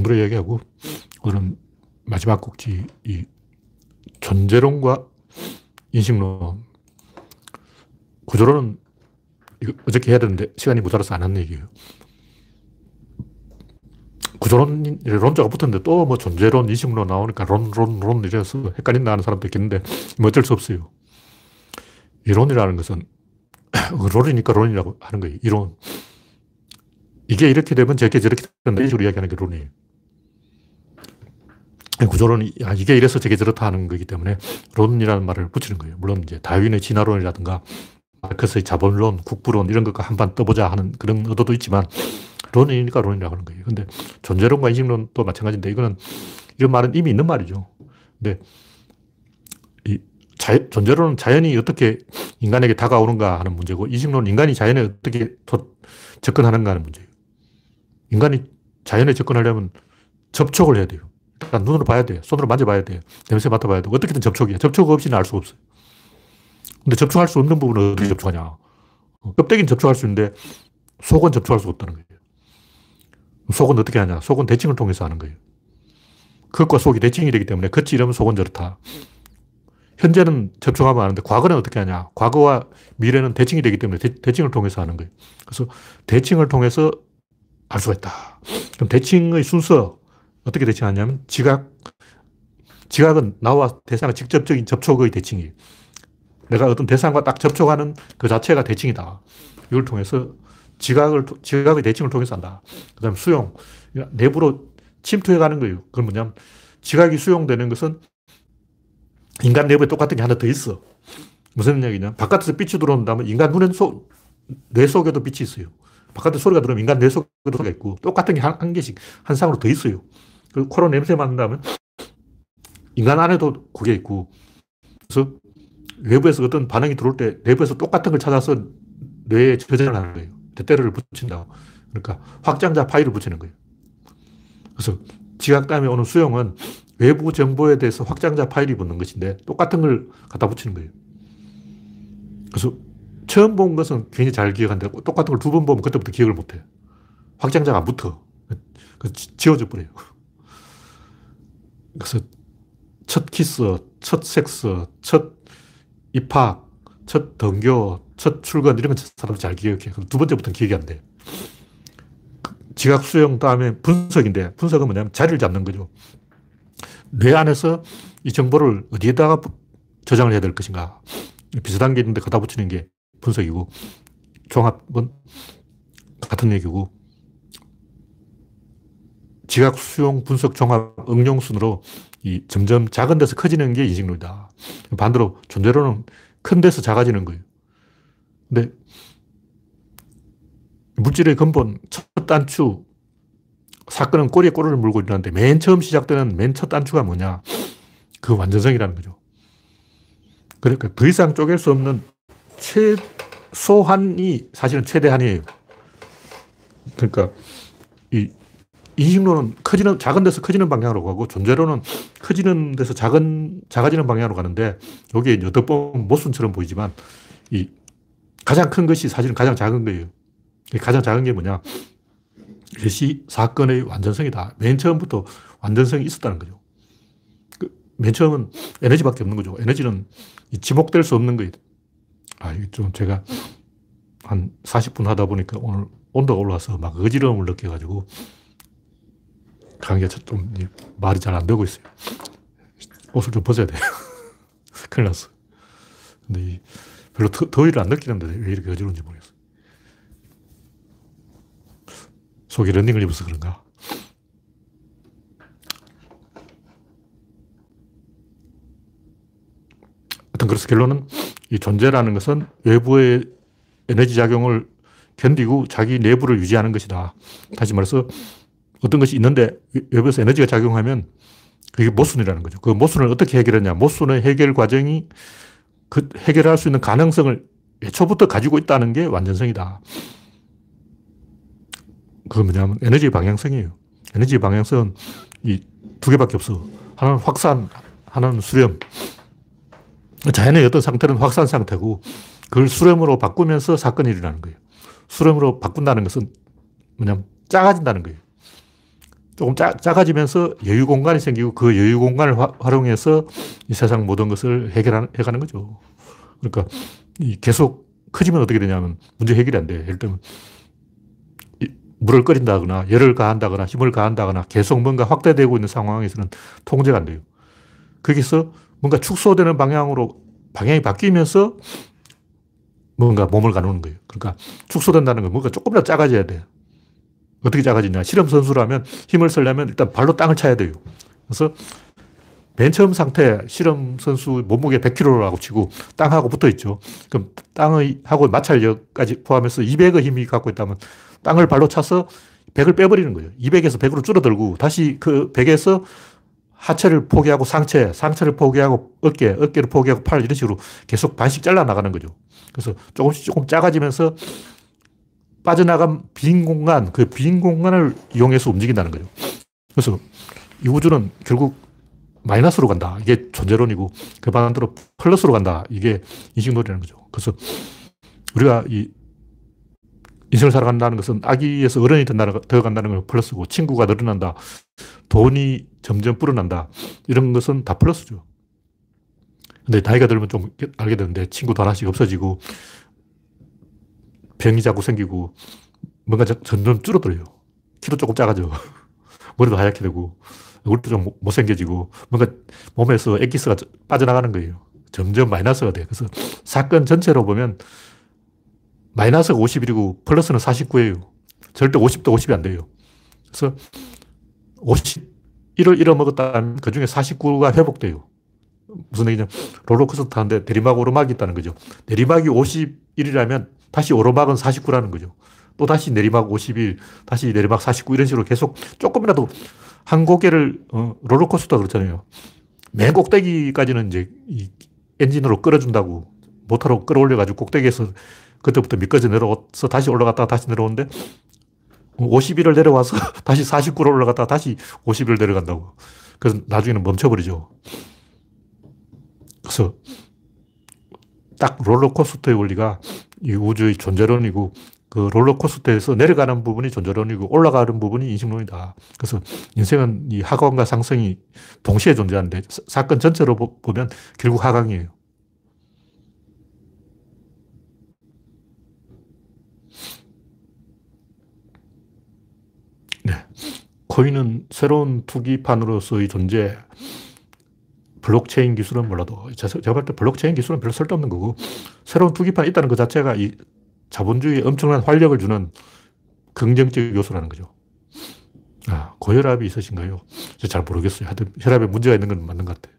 [SPEAKER 1] 정부를 이야기하고 오늘은 마지막 꼭지 이 존재론과 인식론 구조론은 어저께 해야 되는데 시간이 모자라서 안 하는 얘기예요. 구조론, 론자가 붙었는데 또 뭐 존재론, 인식론 나오니까 론, 론, 론 이래서 헷갈린다 하는 사람도 있겠는데 뭐 어쩔 수 없어요. 이론이라는 것은 론이니까 론이라고 하는 거예요. 이론. 이게 이렇게 되면 저게 저렇게 된다. 이 식으로 이야기하는 게 론이에요. 구조론이, 아, 이게 이래서 저게 저렇다 하는 거기 때문에 론이라는 말을 붙이는 거예요. 물론 이제 다윈의 진화론이라든가 마크스의 자본론, 국부론 이런 것과 한번 떠보자 하는 그런 의도도 있지만 론이니까 론이라고 하는 거예요. 근데 존재론과 인식론도 마찬가지인데 이거는 이런 말은 이미 있는 말이죠. 근데 이 자, 존재론은 자연이 어떻게 인간에게 다가오는가 하는 문제고 인식론은 인간이 자연에 어떻게 접근하는가 하는 문제예요. 인간이 자연에 접근하려면 접촉을 해야 돼요. 일단 눈으로 봐야 돼요. 손으로 만져봐야 돼요. 냄새 맡아봐야 돼요. 어떻게든 접촉이야. 접촉 없이는 알 수가 없어요. 근데 접촉할 수 없는 부분은 어떻게 접촉하냐. 어, 껍데기는 접촉할 수 있는데 속은 접촉할 수 없다는 거예요. 속은 어떻게 하냐. 속은 대칭을 통해서 하는 거예요. 겉과 속이 대칭이 되기 때문에 겉이 이러면 속은 저렇다. 현재는 접촉하면 아는데 과거는 어떻게 하냐. 과거와 미래는 대칭이 되기 때문에 대, 칭을 통해서 하는 거예요. 그래서 대칭을 통해서 알 수가 있다. 그럼 대칭의 순서, 어떻게 대칭하냐면 지각. 지각은 나와 대상의 직접적인 접촉의 대칭이에요. 내가 어떤 대상과 딱 접촉하는 그 자체가 대칭이다. 이걸 통해서 지각을, 지각의 대칭을 통해서 한다. 그 다음에 수용. 내부로 침투해 가는 거예요. 그건 뭐냐면 지각이 수용되는 것은 인간 내부에 똑같은 게 하나 더 있어. 무슨 얘기냐. 바깥에서 빛이 들어온다면 인간 눈엔 속, 뇌 속에도 빛이 있어요. 바깥에 소리가 들으면 인간 뇌 속에도 소리가 있고 똑같은 게 한, 한 개씩 한 쌍으로 더 있어요. 그 코로 냄새 맡는다면 인간 안에도 그게 있고 그래서 외부에서 어떤 반응이 들어올 때 내부에서 똑같은 걸 찾아서 뇌에 저장을 하는 거예요. 때때를 붙인다. 그러니까 확장자 파일을 붙이는 거예요. 그래서 지각담에 오는 수용은 외부 정보에 대해서 확장자 파일이 붙는 것인데 똑같은 걸 갖다 붙이는 거예요. 그래서 처음 본 것은 괜히 잘 기억한데 똑같은 걸 두 번 보면 그때부터 기억을 못 해요. 확장자가 안 붙어. 그 지워져 버려요. 그래서 첫 키스, 첫 섹스, 첫 입학, 첫 등교, 첫 출근 이런 건 사람들이 잘 기억해. 두 번째부터는 기억이 안 돼. 지각 수용 다음에 분석인데 분석은 뭐냐면 자리를 잡는 거죠. 뇌 안에서 이 정보를 어디에다가 저장을 해야 될 것인가. 비슷한 게 있는데 갖다 붙이는 게 분석이고 종합은 같은 얘기고 지각 수용 분석 종합 응용 순으로 이 점점 작은 데서 커지는 게 인식론이다. 반대로 존재로는 큰 데서 작아지는 거예요. 근데 물질의 근본 첫 단추 사건은 꼬리에 꼬리를 물고 있는데 맨 처음 시작되는 맨 첫 단추가 뭐냐? 그 완전성이라는 거죠. 그러니까 더 이상 쪼갤 수 없는 최소한이 사실은 최대한이에요. 그러니까 이 인식론은 커지는, 작은 데서 커지는 방향으로 가고 존재로는 커지는 데서 작은, 작아지는 방향으로 가는데 여기에 번 모순처럼 보이지만 이 가장 큰 것이 사실은 가장 작은 거예요. 가장 작은 게 뭐냐. 이것이 사건의 완전성이다. 맨 처음부터 완전성이 있었다는 거죠. 그 맨 처음은 에너지밖에 없는 거죠. 에너지는 지목될 수 없는 거예요. 아, 이게 좀 제가 한 40분 하다 보니까 오늘 온도가 올라와서 막 어지러움을 느껴가지고 강의가 좀 말이 잘 안 되고 있어요. 옷을 좀 벗어야 돼요. 큰일 났어. 근데 별로 더, 더위를 안 느끼는데 왜 이렇게 어지러운지 모르겠어. 속에 런닝을 입어서 그런가? 하여튼 그래서 결론은 이 존재라는 것은 외부의 에너지 작용을 견디고 자기 내부를 유지하는 것이다. 다시 말해서 어떤 것이 있는데 외부에서 에너지가 작용하면 그게 모순이라는 거죠. 그 모순을 어떻게 해결하냐. 모순의 해결 과정이 그 해결할 수 있는 가능성을 애초부터 가지고 있다는 게 완전성이다. 그건 뭐냐면 에너지 방향성이에요. 에너지 방향성은 이 두 개밖에 없어. 하나는 확산, 하나는 수렴. 자연의 어떤 상태는 확산 상태고 그걸 수렴으로 바꾸면서 사건이 일어나는 거예요. 수렴으로 바꾼다는 것은 뭐냐면 작아진다는 거예요. 조금 짜, 작아지면서 여유 공간이 생기고 그 여유 공간을 화, 활용해서 이 세상 모든 것을 해결하는, 해가는 거죠. 그러니까 계속 커지면 어떻게 되냐면 문제 해결이 안 돼. 예를 들면 물을 끓인다거나 열을 가한다거나 힘을 가한다거나 계속 뭔가 확대되고 있는 상황에서는 통제가 안 돼요. 거기서 뭔가 축소되는 방향으로 방향이 바뀌면서 뭔가 몸을 가누는 거예요. 그러니까 축소된다는 건 뭔가 조금이라도 작아져야 돼요. 어떻게 작아지냐. 실험 선수라면 힘을 쓰려면 일단 발로 땅을 차야 돼요. 그래서 맨 처음 상태 실험 선수 몸무게 100kg라고 치고 땅하고 붙어 있죠. 그럼 땅의 하고 마찰력까지 포함해서 200의 힘이 갖고 있다면 땅을 발로 차서 100을 빼버리는 거예요. 200에서 100으로 줄어들고 다시 그 100에서 하체를 포기하고 상체, 상체를 포기하고 어깨, 어깨를 포기하고 팔 이런 식으로 계속 반씩 잘라 나가는 거죠. 그래서 조금씩 조금 작아지면서 빠져나간 빈 공간, 그 빈 공간을 이용해서 움직인다는 거죠. 그래서 이 우주는 결국 마이너스로 간다. 이게 존재론이고, 그 반대로 플러스로 간다. 이게 인식론이라는 거죠. 그래서 우리가 이 인생을 살아간다는 것은 아기에서 어른이 된다는, 되어 간다는 건 플러스고, 친구가 늘어난다. 돈이 점점 불어난다. 이런 것은 다 플러스죠. 근데 나이가 들면 좀 알게 되는데, 친구도 하나씩 없어지고, 병이 자꾸 생기고 뭔가 점점 줄어들어요. 키도 조금 작아져. 머리도 하얗게 되고 얼굴도 좀 못생겨지고 뭔가 몸에서 엑기스가 빠져나가는 거예요. 점점 마이너스가 돼요. 그래서 사건 전체로 보면 마이너스가 51이고 플러스는 49예요. 절대 50도 50이 안 돼요. 그래서 51을 잃어먹었다면 그 중에 49가 회복돼요. 무슨 얘기냐면 롤러코스터 타는데 내리막 오르막이 있다는 거죠. 내리막이 51이라면 다시 오르막은 49라는 거죠. 또 다시 내리막 51, 다시 내리막 49 이런 식으로 계속 조금이라도 한 고개를 어, 롤러코스터 그렇잖아요. 맨 꼭대기까지는 이제 이 엔진으로 끌어준다고 모터로 끌어올려가지고 꼭대기에서 그때부터 미끄러져 내려와서 다시 올라갔다가 다시 내려오는데 51을 내려와서 다시 49로 올라갔다가 다시 50을 내려간다고. 그래서 나중에는 멈춰버리죠. 그래서 딱 롤러코스터의 원리가 이 우주의 존재론이고 그 롤러코스터에서 내려가는 부분이 존재론이고 올라가는 부분이 인식론이다. 그래서 인생은 이 하강과 상승이 동시에 존재하는데 사 건 전체로 보면 결국 하강이에요. 네. 코인은 새로운 투기판으로서의 존재, 블록체인 기술은 몰라도 제가 볼때 블록체인 기술은 별로 쓸데없는 거고 새로운 투기판이 있다는 것 자체가 이 자본주의에 엄청난 활력을 주는 긍정적 요소라는 거죠. 아, 고혈압이 있으신가요? 잘 모르겠어요. 하여튼 혈압에 문제가 있는 건 맞는 것 같아요.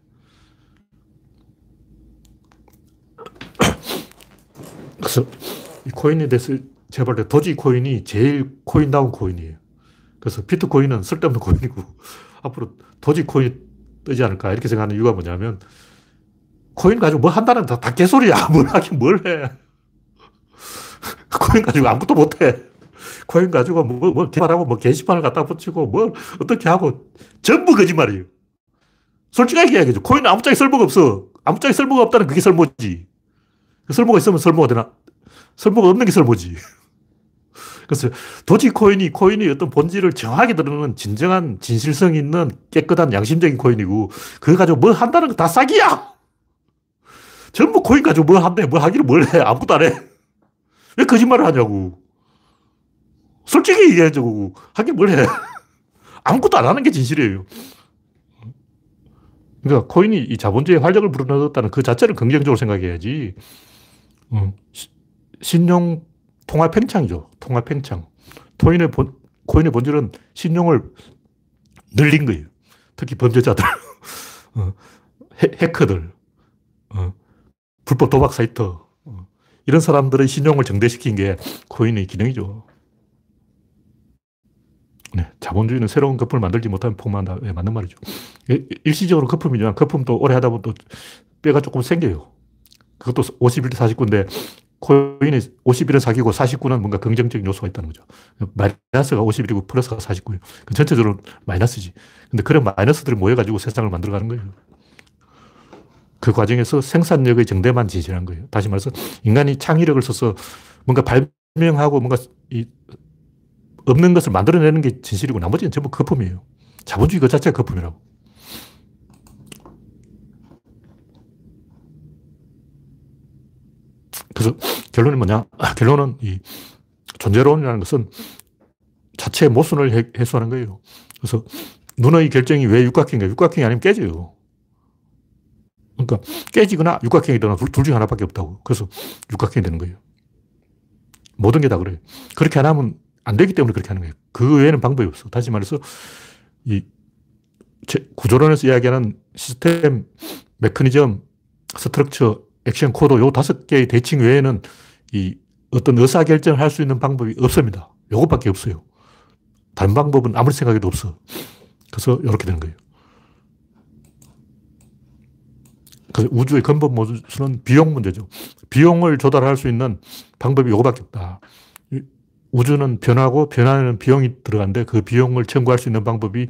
[SPEAKER 1] 그래서 이 코인에 대해서 제가 볼때 도지 코인이 제일 코인다운 코인이에요. 그래서 비트코인은 쓸데없는 코인이고 앞으로 도지 코인이 뜨지 않을까 이렇게 생각하는 이유가 뭐냐면 코인 가지고 뭐 한다는 다, 다 개소리야. 뭘 하긴 뭘 해. 코인 가지고 아무것도 못 해. 코인 가지고 뭐, 뭐 개발하고 뭐 게시판을 갖다 붙이고 뭘 어떻게 하고 전부 거짓말이에요. 솔직하게 이야기해줘. 코인은 아무짝에 쓸모가 없어. 아무짝에 쓸모가 없다는 그게 쓸모지. 그 쓸모가 있으면 쓸모가 되나? 쓸모가 없는 게 쓸모지. 그래서 도지코인이 코인이 어떤 본질을 정확하게 드러내는 진정한 진실성 있는 깨끗한 양심적인 코인이고 그거 가지고 뭐 한다는 거다 싸기야. 전부 코인 가지고 뭐 한대, 뭐 하기를 뭘 해. 아무것도 안 해. 왜 거짓말을 하냐고. 솔직히 얘기해주고 하긴 뭘 해. 아무것도 안 하는 게 진실이에요. 그러니까 코인이 이 자본주의 활력을 불어넣었다는 그 자체를 긍정적으로 생각해야지. 음, 신용 통화 팽창이죠. 통화 팽창. 토인의 본, 코인의 본질은 신용을 늘린 거예요. 특히 범죄자들, 어, 해, 커들 어, 불법 도박 사이트, 어, 이런 사람들의 신용을 정대시킨 게 코인의 기능이죠. 네, 자본주의는 새로운 거품을 만들지 못하면 폭망한다. 네, 맞는 말이죠. 일시적으로 거품이지만 거품도 오래 하다 보면 또 뼈가 조금 생겨요. 그것도 51대 49인데 코인이 51은 사기고 49는 뭔가 긍정적인 요소가 있다는 거죠. 마이너스가 51이고 플러스가 49예요. 그 전체적으로 마이너스지. 근데 그런 마이너스들이 모여가지고 세상을 만들어가는 거예요. 그 과정에서 생산력의 정대만 진실한 거예요. 다시 말해서 인간이 창의력을 써서 뭔가 발명하고 뭔가 이 없는 것을 만들어내는 게 진실이고 나머지는 전부 거품이에요. 자본주의 그 자체가 거품이라고. 그래서 결론이 뭐냐? 결론은 이 존재론이라는 것은 자체의 모순을 해소하는 거예요. 그래서 눈의 결정이 왜 육각형인가? 육각형이 아니면 깨져요. 그러니까 깨지거나 육각형이거나 둘, 중에 하나밖에 없다고. 그래서 육각형이 되는 거예요. 모든 게 다 그래요. 그렇게 안 하면 안 되기 때문에 그렇게 하는 거예요. 그 외에는 방법이 없어. 다시 말해서 이 구조론에서 이야기하는 시스템, 메커니즘, structure, 액션 코드 요 다섯 개의 대칭 외에는 이 어떤 의사결정을 할 수 있는 방법이 없습니다. 요것밖에 없어요. 다른 방법은 아무리 생각해도 없어. 그래서 이렇게 되는 거예요. 그래서 우주의 근본 모순은 비용 문제죠. 비용을 조달할 수 있는 방법이 요거밖에 없다. 우주는 변하고 변하는 비용이 들어간데 그 비용을 청구할 수 있는 방법이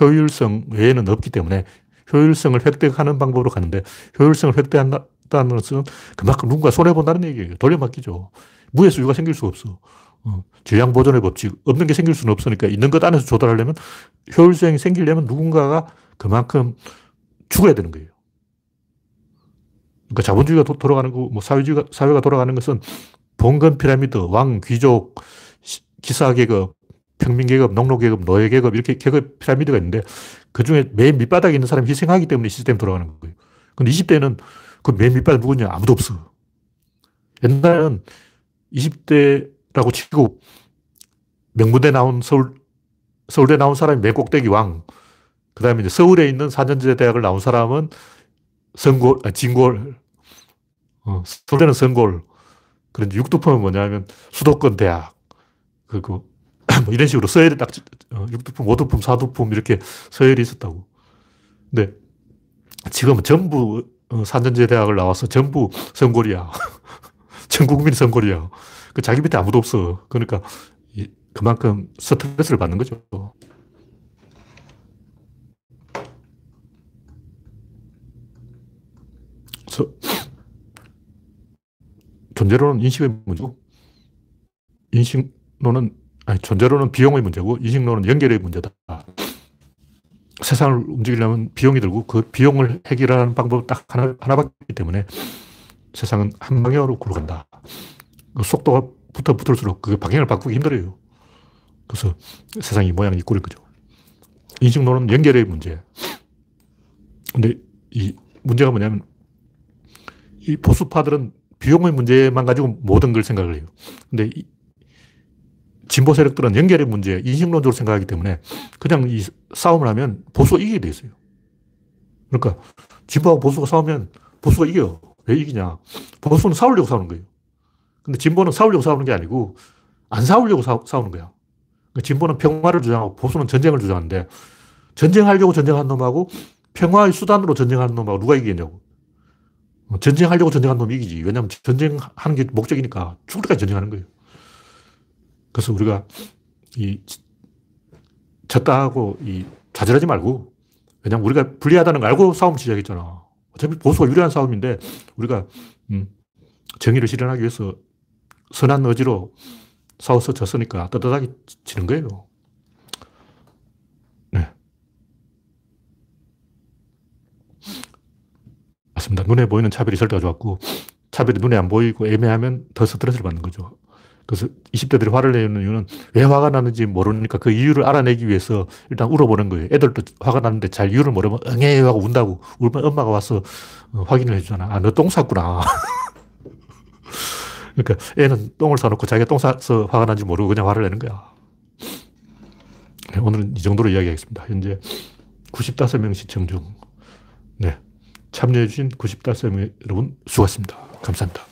[SPEAKER 1] 효율성 외에는 없기 때문에 효율성을 획득하는 방법으로 가는데 효율성을 획득한다, 있다는 것은 그만큼 누군가 손해본다는 얘기예요. 돌려막기죠. 무에서 유가 생길 수 없어. 어, 질량 보존의 법칙. 없는 게 생길 수는 없으니까 있는 것 안에서 조달하려면 효율성이 생기려면 누군가가 그만큼 죽어야 되는 거예요. 그러니까 자본주의가 도, 돌아가는 거, 뭐 사회주의가, 사회가 돌아가는 것은 봉건 피라미드, 왕, 귀족, 기사 계급, 평민 계급, 농노 계급, 노예 계급 이렇게 계급 피라미드가 있는데 그 중에 맨 밑바닥에 있는 사람이 희생하기 때문에 시스템이 돌아가는 거예요. 근데 20대는 그 맨 밑바닥 누구냐? 아무도 없어. 옛날에는 20대라고 치고 명문대 나온 서울, 서울대 나온 사람이 맨 꼭대기 왕. 그 다음에 이제 서울에 있는 4년제 대학을 나온 사람은 성골, 아, 진골. 어, 서울대는 성골. 그런데 육두품은 뭐냐면 수도권 대학. 그리고 뭐 이런 식으로 서열이 딱, 어, 6두품, 5두품, 4두품 이렇게 서열이 있었다고. 근데 지금은 전부 어, 산전제 대학을 나와서 전부 성골이야. 전 국민이 성골이야. 그 자기 밑에 아무도 없어. 그러니까 그만큼 스트레스를 받는 거죠. 그래서 존재로는 인식의 문제고, 인식론은, 아니, 존재로는 비용의 문제고, 인식론은 연결의 문제다. 세상을 움직이려면 비용이 들고, 그 비용을 해결하는 방법은 딱 하나, 하나밖에 없기 때문에 세상은 한 방향으로 굴러간다. 그 속도가 붙어 붙을수록 그 방향을 바꾸기 힘들어요. 그래서 세상이 모양이 꼴인 거죠. 인식론은 연결의 문제. 근데 이 문제가 뭐냐면 이 보수파들은 비용의 문제만 가지고 모든 걸 생각을 해요. 근데 진보 세력들은 연결의 문제, 인식론적으로 생각하기 때문에 그냥 이 싸움을 하면 보수가 이기게 돼 있어요. 그러니까 진보하고 보수가 싸우면 보수가 이겨. 왜 이기냐. 보수는 싸우려고 싸우는 거예요. 근데 진보는 싸우려고 싸우는 게 아니고 안 싸우려고 싸우, 는 거야. 그러니까 진보는 평화를 주장하고 보수는 전쟁을 주장하는데 전쟁하려고 전쟁한 놈하고 평화의 수단으로 전쟁하는 놈하고 누가 이기겠냐고. 뭐 전쟁하려고 전쟁한 놈이 이기지. 왜냐하면 전쟁하는 게 목적이니까 죽을 때까지 전쟁하는 거예요. 그래서 우리가 이 졌다 하고 이 좌절하지 말고 왜냐면 우리가 불리하다는 걸 알고 싸움 시작했잖아. 어차피 보수가 유리한 싸움인데 우리가 음, 정의를 실현하기 위해서 선한 의지로 싸워서 졌으니까 떳떳하게 지는 거예요. 네. 맞습니다. 눈에 보이는 차별이 있을 좋았고, 차별이 눈에 안 보이고 애매하면 더 스트레스를 받는 거죠. 그래서 20대들이 화를 내는 이유는 왜 화가 나는지 모르니까 그 이유를 알아내기 위해서 일단 울어보는 거예요. 애들도 화가 나는데 잘 이유를 모르면 응애 하고 운다고 울면 엄마가 와서 어, 확인을 해주잖아. 아, 너 똥 쌌구나. 그러니까 애는 똥을 사놓고 자기가 똥 싸서 화가 난지 모르고 그냥 화를 내는 거야. 네, 오늘은 이 정도로 이야기하겠습니다. 현재 95명 시청 중. 네. 참여해주신 95명 여러분 수고하셨습니다. 감사합니다.